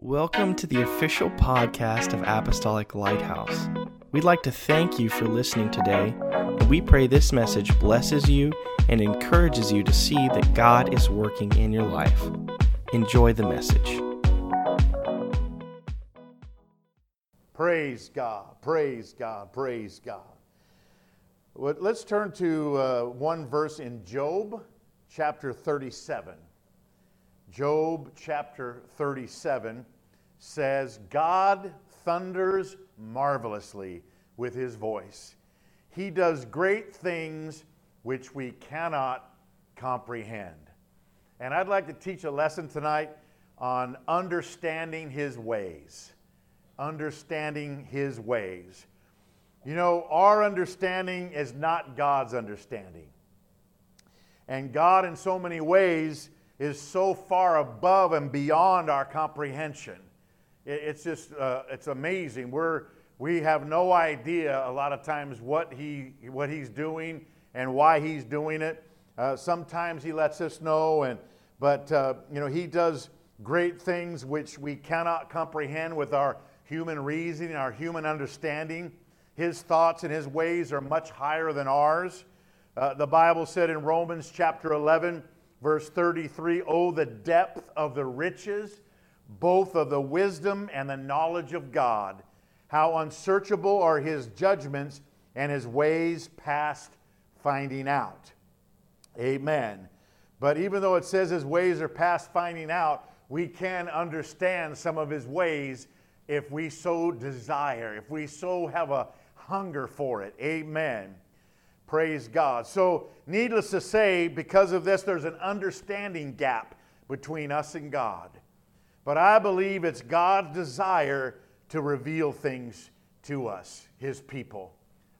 Welcome to the official podcast of Apostolic Lighthouse. We'd like to thank you for listening today, and we pray this message blesses you and encourages you to see that God is working in your life. Enjoy the message. Praise God, praise God, praise God. Let's turn to uh, one verse in Job chapter 37. Job chapter 37 says, God thunders marvelously with his voice. He does great things which we cannot comprehend. And I'd like to teach a lesson tonight on understanding his ways. Understanding his ways. You know, our understanding is not God's understanding. And God, in so many ways, is so far above and beyond our comprehension. It's just, uh, it's amazing. We're, we have no idea a lot of times what, he, what he's doing and why he's doing it. Uh, sometimes he lets us know, and, but uh, you know, he does great things which we cannot comprehend with our human reasoning, our human understanding. His thoughts and his ways are much higher than ours. Uh, the Bible said in Romans chapter 11, verse 33, Oh, the depth of the riches, both of the wisdom and the knowledge of God. How unsearchable are his judgments and his ways past finding out. Amen. But even though it says his ways are past finding out, we can understand some of his ways if we so desire, if we so have a hunger for it. Amen. Praise God. So, needless to say, because of this, there's an understanding gap between us and God. But I believe it's God's desire to reveal things to us, His people.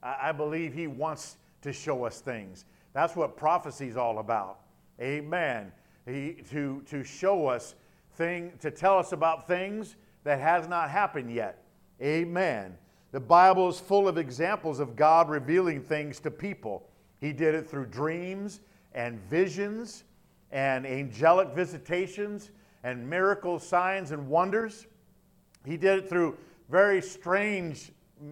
I believe He wants to show us things. That's what prophecy is all about. Amen. He, to, to show us thing, to tell us about things that has not happened yet. Amen. The Bible is full of examples of God revealing things to people. He did it through dreams and visions and angelic visitations and miracles, signs, and wonders. He did it through very strange,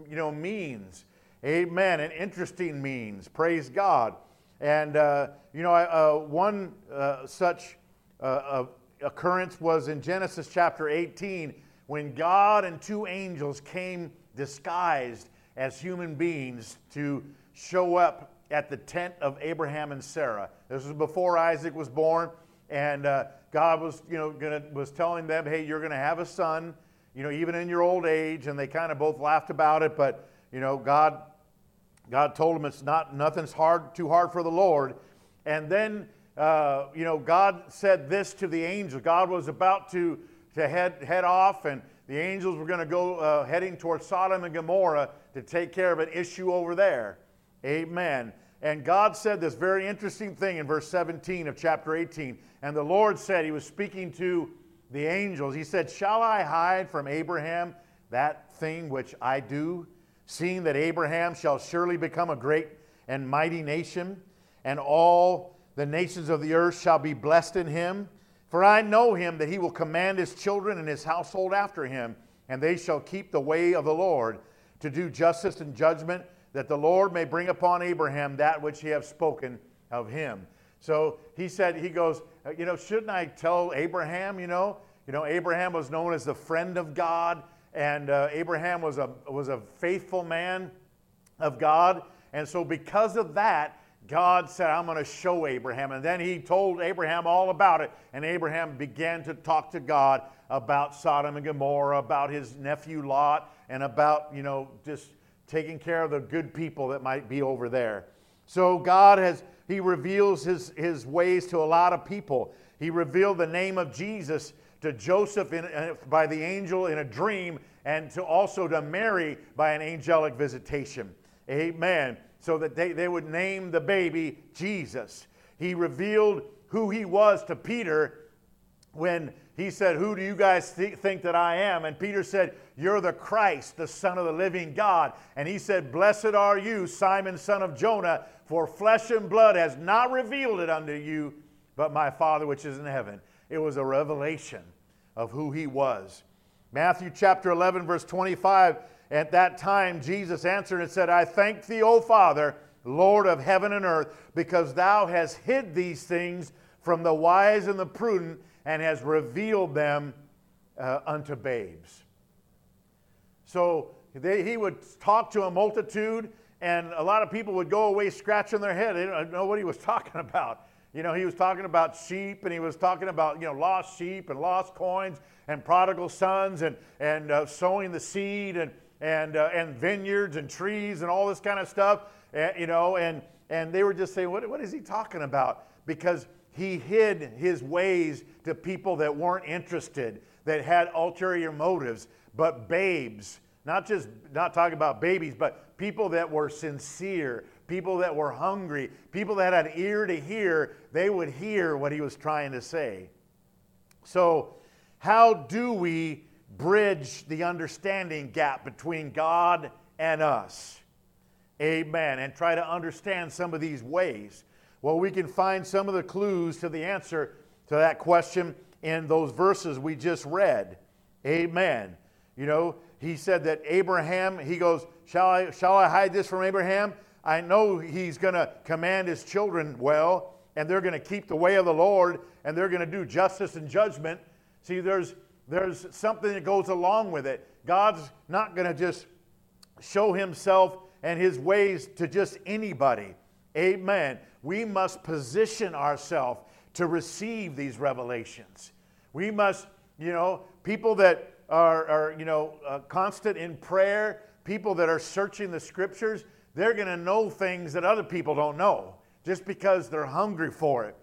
you know, means. Amen. And interesting means. Praise God. And, uh, you know, uh, one uh, such uh, uh, occurrence was in Genesis chapter 18 when God and two angels came disguised as human beings to show up at the tent of Abraham and Sarah. This was before Isaac was born, and uh, God was, you know, gonna, was telling them, "Hey, you're going to have a son, you know, even in your old age." And they kind of both laughed about it, but you know, God, God told them it's not nothing's hard, too hard for the Lord. And then, uh, you know, God said this to the angel. God was about to to head head off, and the angels were going to go uh, heading towards Sodom and Gomorrah to take care of an issue over there. Amen. And God said this very interesting thing in verse 17 of chapter 18. And the Lord said, He was speaking to the angels. He said, Shall I hide from Abraham that thing which I do, seeing that Abraham shall surely become a great and mighty nation, and all the nations of the earth shall be blessed in him? For I know him that he will command his children and his household after him, and they shall keep the way of the Lord to do justice and judgment, that the Lord may bring upon Abraham that which he hath spoken of him. So he said, he goes, uh, you know, shouldn't I tell Abraham, you know? You know, Abraham was known as the friend of God, and uh, Abraham was a, was a faithful man of God. And so, because of that, God said, I'm going to show Abraham. And then he told Abraham all about it. And Abraham began to talk to God about Sodom and Gomorrah, about his nephew Lot, and about, you know, just taking care of the good people that might be over there. So, God has, he reveals his, his ways to a lot of people. He revealed the name of Jesus to Joseph in, uh, by the angel in a dream, and to also to Mary by an angelic visitation. Amen. So that they, they would name the baby Jesus. He revealed who he was to Peter when he said, Who do you guys th- think that I am? And Peter said, You're the Christ, the Son of the living God. And he said, Blessed are you, Simon, son of Jonah, for flesh and blood has not revealed it unto you, but my Father which is in heaven. It was a revelation of who he was. Matthew chapter 11, verse 25. At that time, Jesus answered and said, I thank thee, O Father, Lord of heaven and earth, because thou hast hid these things from the wise and the prudent and has revealed them uh, unto babes. So they, he would talk to a multitude, and a lot of people would go away scratching their head. They didn't know what he was talking about. You know, he was talking about sheep, and he was talking about, you know, lost sheep and lost coins and prodigal sons and, and uh, sowing the seed and, and, uh, and vineyards and trees and all this kind of stuff, uh, you know, and, and they were just saying, what, what is he talking about? Because he hid his ways to people that weren't interested, that had ulterior motives, but babes, not just not talking about babies, but people that were sincere, people that were hungry, people that had an ear to hear, they would hear what he was trying to say. So, how do we bridge the understanding gap between God and us? Amen. And try to understand some of these ways. Well, we can find some of the clues to the answer to that question in those verses we just read. Amen. You know, he said that Abraham, he goes, Shall I, shall I hide this from Abraham? I know he's going to command his children well, and they're going to keep the way of the Lord, and they're going to do justice and judgment. See, there's, there's something that goes along with it. God's not going to just show himself and his ways to just anybody. Amen. We must position ourselves to receive these revelations. We must, you know, people that are, are you know, uh, constant in prayer, people that are searching the scriptures, they're going to know things that other people don't know just because they're hungry for it.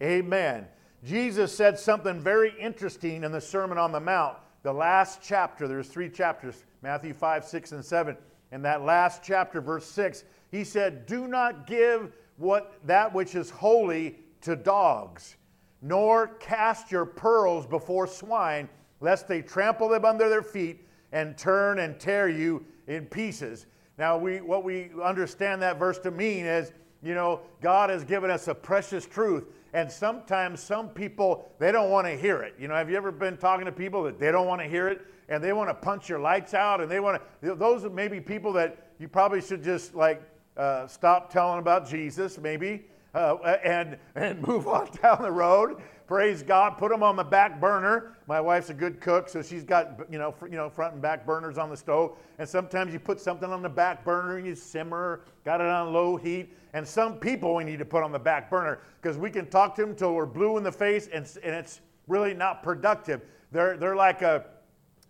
Amen. Jesus said something very interesting in the Sermon on the Mount, the last chapter. There's three chapters Matthew 5, 6, and 7. In that last chapter, verse 6, he said, Do not give what, that which is holy to dogs, nor cast your pearls before swine lest they trample them under their feet and turn and tear you in pieces. Now, we, what we understand that verse to mean is, you know, God has given us a precious truth. And sometimes some people, they don't want to hear it. You know, have you ever been talking to people that they don't want to hear it and they want to punch your lights out and they want to, those are maybe people that you probably should just like uh, stop telling about Jesus, maybe, uh, and, and move on down the road Praise God. Put them on the back burner. My wife's a good cook, so she's got you know fr- you know front and back burners on the stove. And sometimes you put something on the back burner and you simmer, got it on low heat. And some people we need to put on the back burner because we can talk to them until we're blue in the face and, and it's really not productive. They're they're like a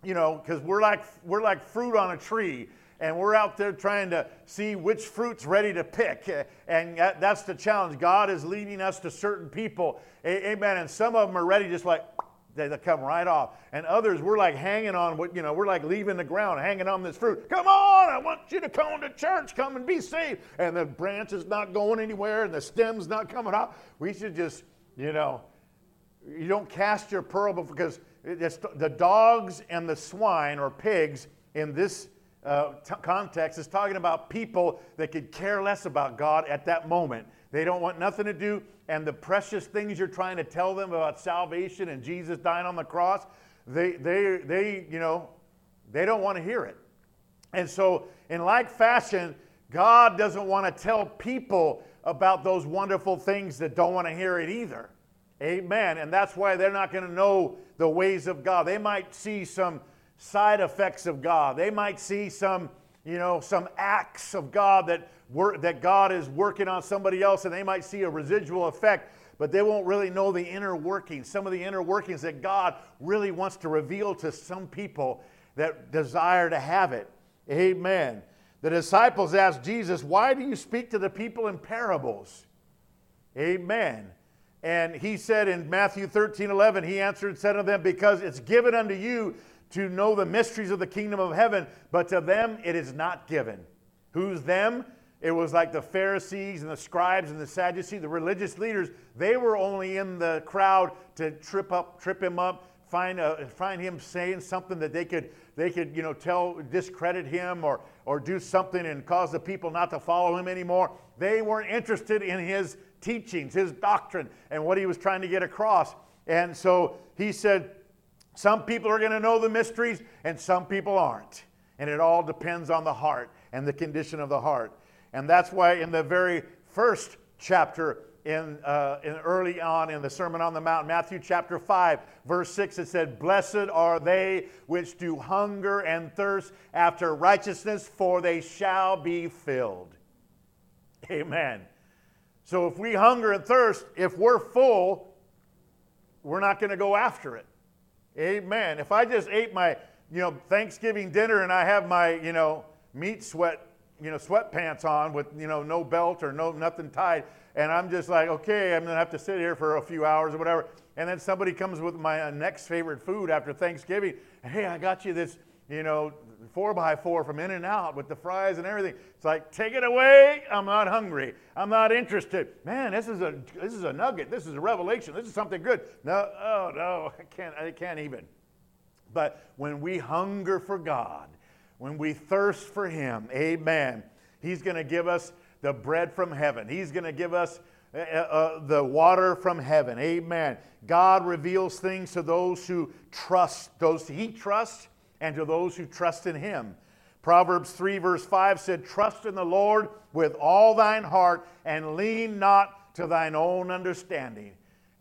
you know because we're like we're like fruit on a tree and we're out there trying to see which fruit's ready to pick. And that's the challenge. God is leading us to certain people. Amen. And some of them are ready just like, they come right off. And others, we're like hanging on what, you know, we're like leaving the ground, hanging on this fruit. Come on, I want you to come to church, come and be saved. And the branch is not going anywhere and the stem's not coming out. We should just, you know, you don't cast your pearl because the dogs and the swine or pigs in this uh, t- context is talking about people that could care less about God at that moment. They don't want nothing to do, and the precious things you're trying to tell them about salvation and Jesus dying on the cross, they, they, they you know, they don't want to hear it. And so, in like fashion, God doesn't want to tell people about those wonderful things that don't want to hear it either. Amen. And that's why they're not going to know the ways of God. They might see some side effects of God. They might see some, you know, some acts of God that work, that God is working on somebody else, and they might see a residual effect, but they won't really know the inner workings, some of the inner workings that God really wants to reveal to some people that desire to have it. Amen. The disciples asked Jesus, Why do you speak to the people in parables? Amen. And he said in Matthew 13 11, he answered and said to them, Because it's given unto you to know the mysteries of the kingdom of heaven, but to them it is not given. Who's them? It was like the Pharisees and the scribes and the Sadducees, the religious leaders. They were only in the crowd to trip up, trip him up, find, a, find him saying something that they could, they could, you know, tell, discredit him or, or do something and cause the people not to follow him anymore. They weren't interested in his teachings, his doctrine, and what he was trying to get across. And so he said, Some people are going to know the mysteries, and some people aren't. And it all depends on the heart and the condition of the heart. And that's why in the very first chapter, in, uh, in early on in the Sermon on the Mount, Matthew chapter 5, verse 6, it said, Blessed are they which do hunger and thirst after righteousness, for they shall be filled. Amen. So if we hunger and thirst, if we're full, we're not going to go after it. Amen. If I just ate my, you know, Thanksgiving dinner and I have my, you know, meat sweat, you know, sweatpants on with, you know, no belt or no nothing tied, and I'm just like, okay, I'm gonna have to sit here for a few hours or whatever. And then somebody comes with my uh, next favorite food after Thanksgiving. Hey, I got you this, you know, four by four from In-N-Out with the fries and everything. It's like, take it away. I'm not hungry. I'm not interested. Man, this is a this is a nugget. This is a revelation. This is something good. No, oh no, I can't. I can't even. But when we hunger for God, when we thirst for Him, Amen. He's going to give us the bread from heaven. He's going to give us uh, uh, the water from heaven. Amen. God reveals things to those who trust, those He trusts and to those who trust in him. Proverbs 3, verse 5 said, Trust in the Lord with all thine heart and lean not to thine own understanding.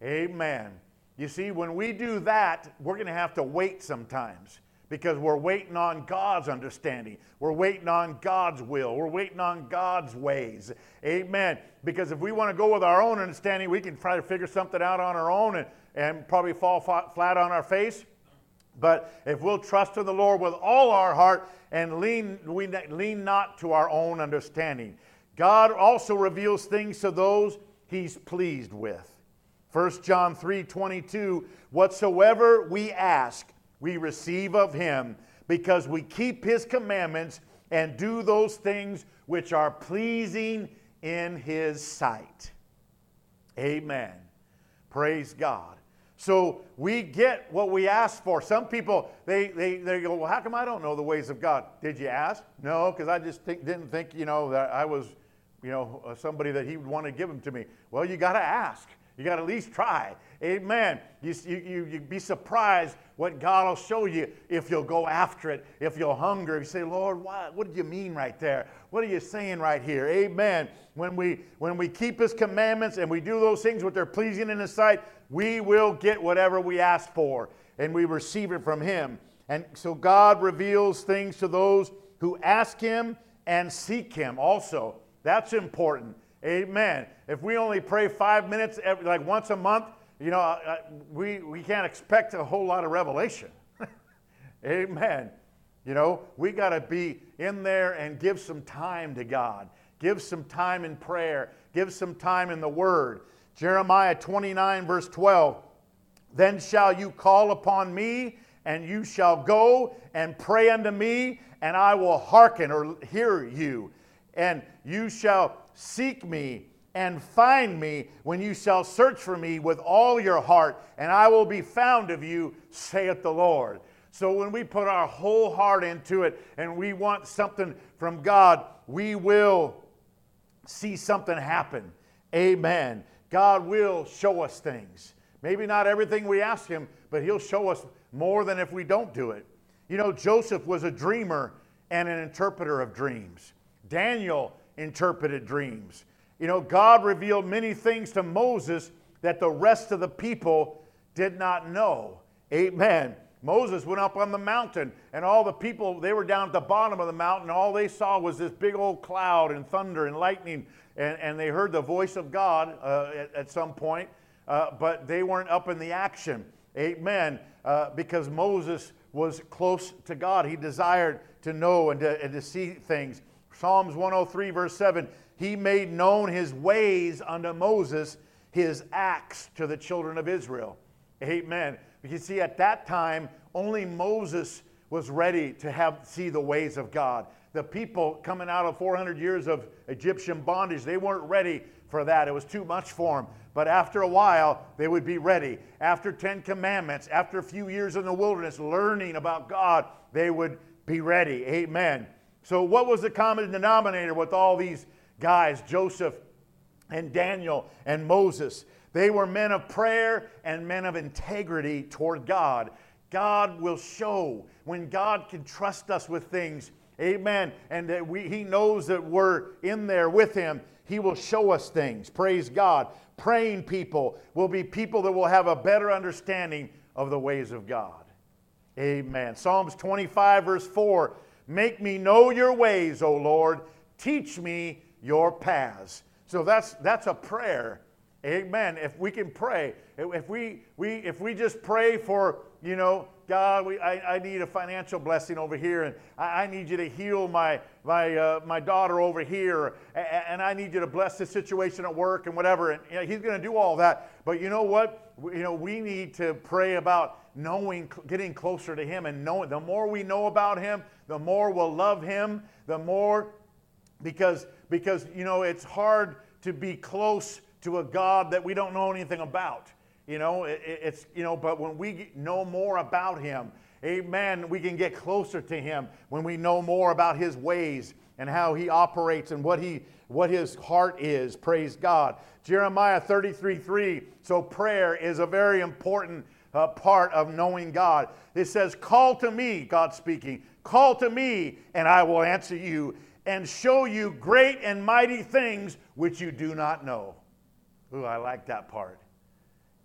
Amen. You see, when we do that, we're going to have to wait sometimes because we're waiting on God's understanding. We're waiting on God's will. We're waiting on God's ways. Amen. Because if we want to go with our own understanding, we can try to figure something out on our own and, and probably fall flat on our face. But if we'll trust in the Lord with all our heart and lean, we lean not to our own understanding. God also reveals things to those he's pleased with. 1 John 3 22, whatsoever we ask, we receive of him, because we keep his commandments and do those things which are pleasing in his sight. Amen. Praise God. So we get what we ask for. Some people, they, they, they go, well, how come I don't know the ways of God? Did you ask? No, because I just think, didn't think, you know, that I was, you know, uh, somebody that he would want to give them to me. Well, you got to ask. You got to at least try. Amen. You, you, you, be surprised what God will show you if you'll go after it, if you'll hunger. You say, Lord, what, what did you mean right there? What are you saying right here? Amen. When we, when we keep His commandments and we do those things which are pleasing in His sight, we will get whatever we ask for and we receive it from Him. And so God reveals things to those who ask Him and seek Him also. That's important. Amen. If we only pray five minutes, every, like once a month, you know, uh, we, we can't expect a whole lot of revelation. Amen. You know, we got to be in there and give some time to God. Give some time in prayer. Give some time in the Word. Jeremiah 29, verse 12. Then shall you call upon me, and you shall go and pray unto me, and I will hearken or hear you. And you shall seek me and find me when you shall search for me with all your heart, and I will be found of you, saith the Lord. So when we put our whole heart into it and we want something from God, we will see something happen. Amen. God will show us things. Maybe not everything we ask Him, but He'll show us more than if we don't do it. You know, Joseph was a dreamer and an interpreter of dreams. Daniel interpreted dreams. You know, God revealed many things to Moses that the rest of the people did not know. Amen. Moses went up on the mountain, and all the people, they were down at the bottom of the mountain. All they saw was this big old cloud and thunder and lightning, and, and they heard the voice of God uh, at, at, some point, uh, but they weren't up in the action. Amen. Uh, because Moses was close to God. He desired to know and to, and to see things. Psalms 103, verse 7 He made known his ways unto Moses, his acts to the children of Israel. Amen. You see, at that time, only Moses was ready to have see the ways of God. The people coming out of 400 years of Egyptian bondage, they weren't ready for that. It was too much for them. But after a while, they would be ready. After 10 commandments, after a few years in the wilderness learning about God, they would be ready. Amen. So, what was the common denominator with all these guys, Joseph and Daniel and Moses? They were men of prayer and men of integrity toward God. God will show, when God can trust us with things, amen, and that we, He knows that we're in there with Him, He will show us things. Praise God. Praying people will be people that will have a better understanding of the ways of God. Amen. Psalms 25, verse 4 Make me know your ways, O Lord. Teach me your paths. So that's, that's a prayer. Amen. If we can pray, if we, we, if we just pray for, you know, God, we, I, I need a financial blessing over here, and I, I need you to heal my, my, uh, my daughter over here, and, and, I need you to bless the situation at work and whatever. And you know, He's going to do all that. But you know what? We, you know, we need to pray about knowing, getting closer to Him, and knowing. The more we know about Him, the more we'll love Him. The more, because because you know it's hard to be close to a God that we don't know anything about. You know, it, it's, you know, but when we know more about Him, amen, we can get closer to Him when we know more about His ways and how He operates and what, he, what His heart is. Praise God. Jeremiah 33 3. So prayer is a very important uh, part of knowing God. It says, Call to me, God speaking, call to me, and I will answer you and show you great and mighty things which you do not know. Ooh, I like that part.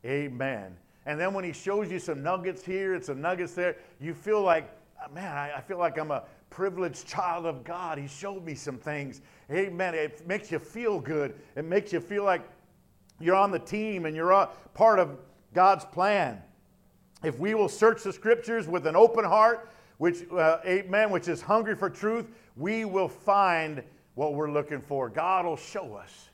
Amen. And then when he shows you some nuggets here and some nuggets there, you feel like, uh, man, I, I feel like I'm a privileged child of God. He showed me some things. Amen. It makes you feel good. It makes you feel like you're on the team and you're a part of God's plan. If we will search the scriptures with an open heart, which, uh, amen, which is hungry for truth, we will find what we're looking for. God will show us.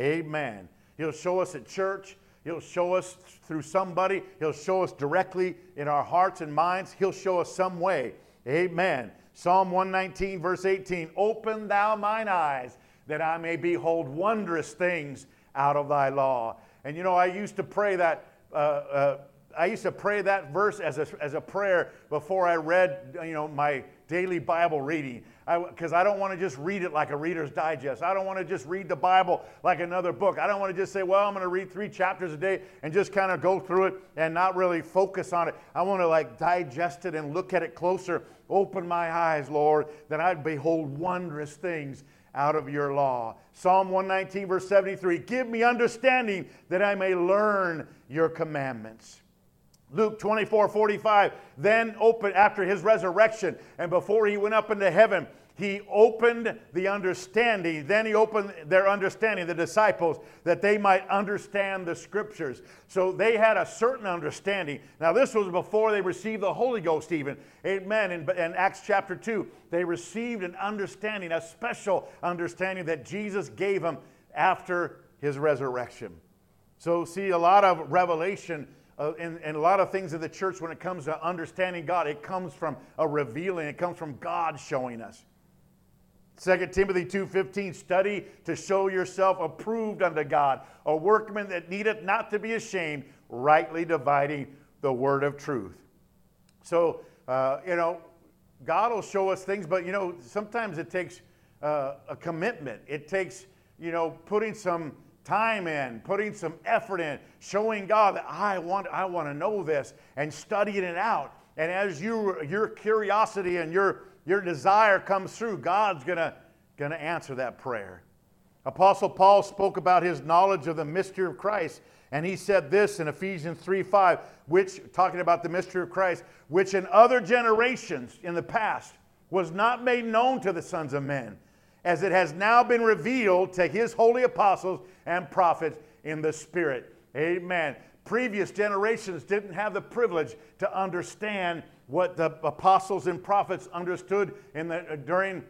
Amen. He'll show us at church. He'll show us through somebody. He'll show us directly in our hearts and minds. He'll show us some way. Amen. Psalm 119, verse 18 Open thou mine eyes that I may behold wondrous things out of thy law. And you know, I used to pray that. Uh, uh, I used to pray that verse as a, as a prayer before I read, you know, my daily Bible reading because I, I, don't want to just read it like a Reader's Digest. I don't want to just read the Bible like another book. I don't want to just say, well, I'm going to read three chapters a day and just kind of go through it and not really focus on it. I want to like digest it and look at it closer. Open my eyes, Lord, that I'd behold wondrous things out of your law. Psalm 119, verse 73 Give me understanding that I may learn your commandments. Luke 24, 45. Then opened after his resurrection and before he went up into heaven, he opened the understanding. Then he opened their understanding, the disciples, that they might understand the scriptures. So they had a certain understanding. Now, this was before they received the Holy Ghost, even. Amen. In, in Acts chapter 2, they received an understanding, a special understanding that Jesus gave them after his resurrection. So, see, a lot of revelation uh, and, and a lot of things in the church when it comes to understanding God, it comes from a revealing, it comes from God showing us. 2 Timothy 2:15 study to show yourself approved unto God, a workman that needeth not to be ashamed, rightly dividing the word of truth. So, uh, you know, God will show us things, but you know, sometimes it takes uh, a commitment. It takes, you know, putting some time in, putting some effort in, showing God that I want, I want to know this and studying it out. And as you, your curiosity and your, your desire comes through, God's gonna, gonna answer that prayer. Apostle Paul spoke about his knowledge of the mystery of Christ, and he said this in Ephesians 3 5, which, talking about the mystery of Christ, which in other generations in the past was not made known to the sons of men as it has now been revealed to his holy apostles and prophets in the Spirit. Amen. Previous generations didn't have the privilege to understand what the apostles and prophets understood in the, uh, during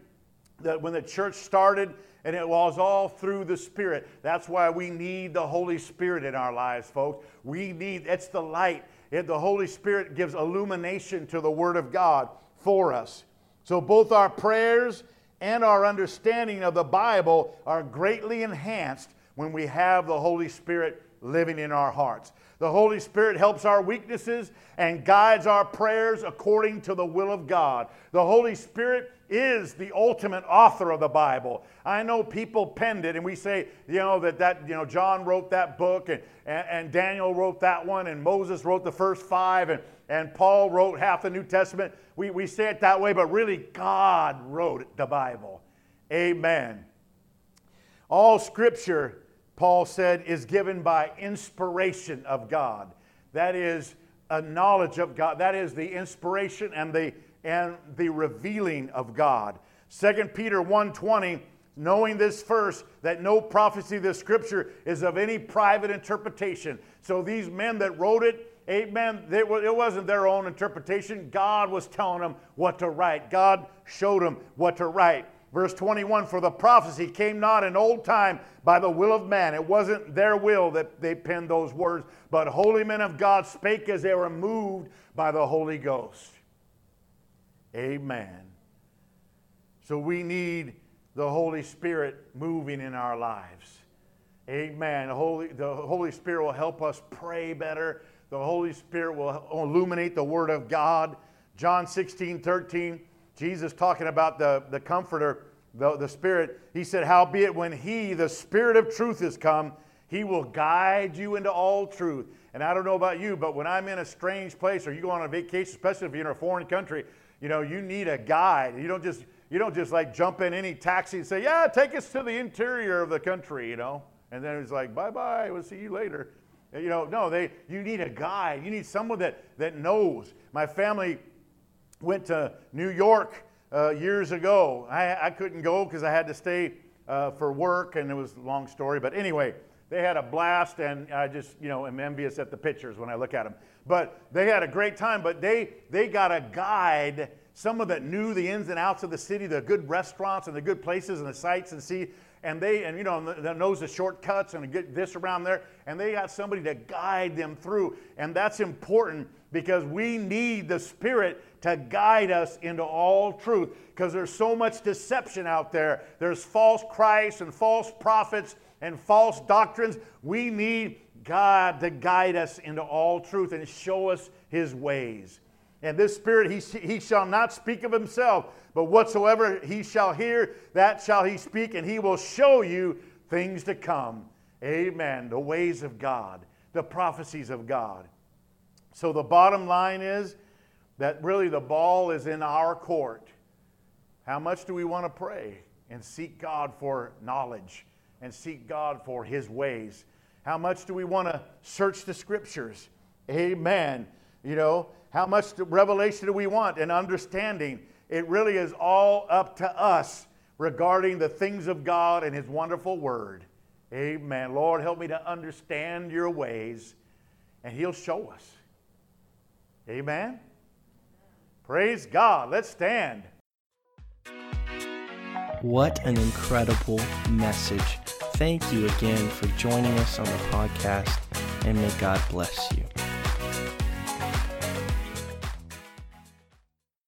the, when the church started, and it was all through the Spirit. That's why we need the Holy Spirit in our lives, folks. We need, it's the light. It, the Holy Spirit gives illumination to the Word of God for us. So both our prayers and our understanding of the Bible are greatly enhanced when we have the Holy Spirit living in our hearts. The Holy Spirit helps our weaknesses and guides our prayers according to the will of God. The Holy Spirit is the ultimate author of the Bible. I know people penned it, and we say, you know, that, that you know, John wrote that book, and, and, and Daniel wrote that one, and Moses wrote the first five, and, and Paul wrote half the New Testament. We, we say it that way, but really, God wrote the Bible. Amen. All scripture Paul said, is given by inspiration of God. That is a knowledge of God. That is the inspiration and the, and the revealing of God. 2 Peter 1.20, knowing this first, that no prophecy of the scripture is of any private interpretation. So these men that wrote it, Amen. It wasn't their own interpretation. God was telling them what to write. God showed them what to write. Verse 21 For the prophecy came not in old time by the will of man. It wasn't their will that they penned those words, but holy men of God spake as they were moved by the Holy Ghost. Amen. So we need the Holy Spirit moving in our lives. Amen. The Holy, the Holy Spirit will help us pray better. The Holy Spirit will illuminate the Word of God. John 16, 13 Jesus talking about the, the Comforter, the, the Spirit, he said, Howbeit, when He, the Spirit of truth, is come, He will guide you into all truth. And I don't know about you, but when I'm in a strange place or you go on a vacation, especially if you're in a foreign country, you know, you need a guide. You don't just you don't just like jump in any taxi and say, "Yeah, take us to the interior of the country," you know. And then it's like, "Bye bye, we'll see you later." You know, no, they you need a guide. You need someone that that knows. My family went to New York uh, years ago. I, I couldn't go because I had to stay uh, for work, and it was a long story. But anyway, they had a blast, and I just, you know, am envious at the pictures when I look at them. But they had a great time, but they, they got a guide, someone that knew the ins and outs of the city, the good restaurants and the good places and the sights and see, and they, and you know, that knows the shortcuts and get this around there, and they got somebody to guide them through. And that's important because we need the Spirit to guide us into all truth because there's so much deception out there. There's false Christ and false prophets and false doctrines. We need God to guide us into all truth and show us his ways. And this Spirit, he, he shall not speak of himself, but whatsoever he shall hear, that shall he speak, and he will show you things to come. Amen. The ways of God, the prophecies of God. So the bottom line is that really the ball is in our court. How much do we want to pray and seek God for knowledge and seek God for His ways? How much do we want to search the scriptures? Amen. You know, how much revelation do we want and understanding? It really is all up to us regarding the things of God and His wonderful Word. Amen. Lord, help me to understand your ways, and He'll show us. Amen. Praise God. Let's stand. What an incredible message. Thank you again for joining us on the podcast, and may God bless you.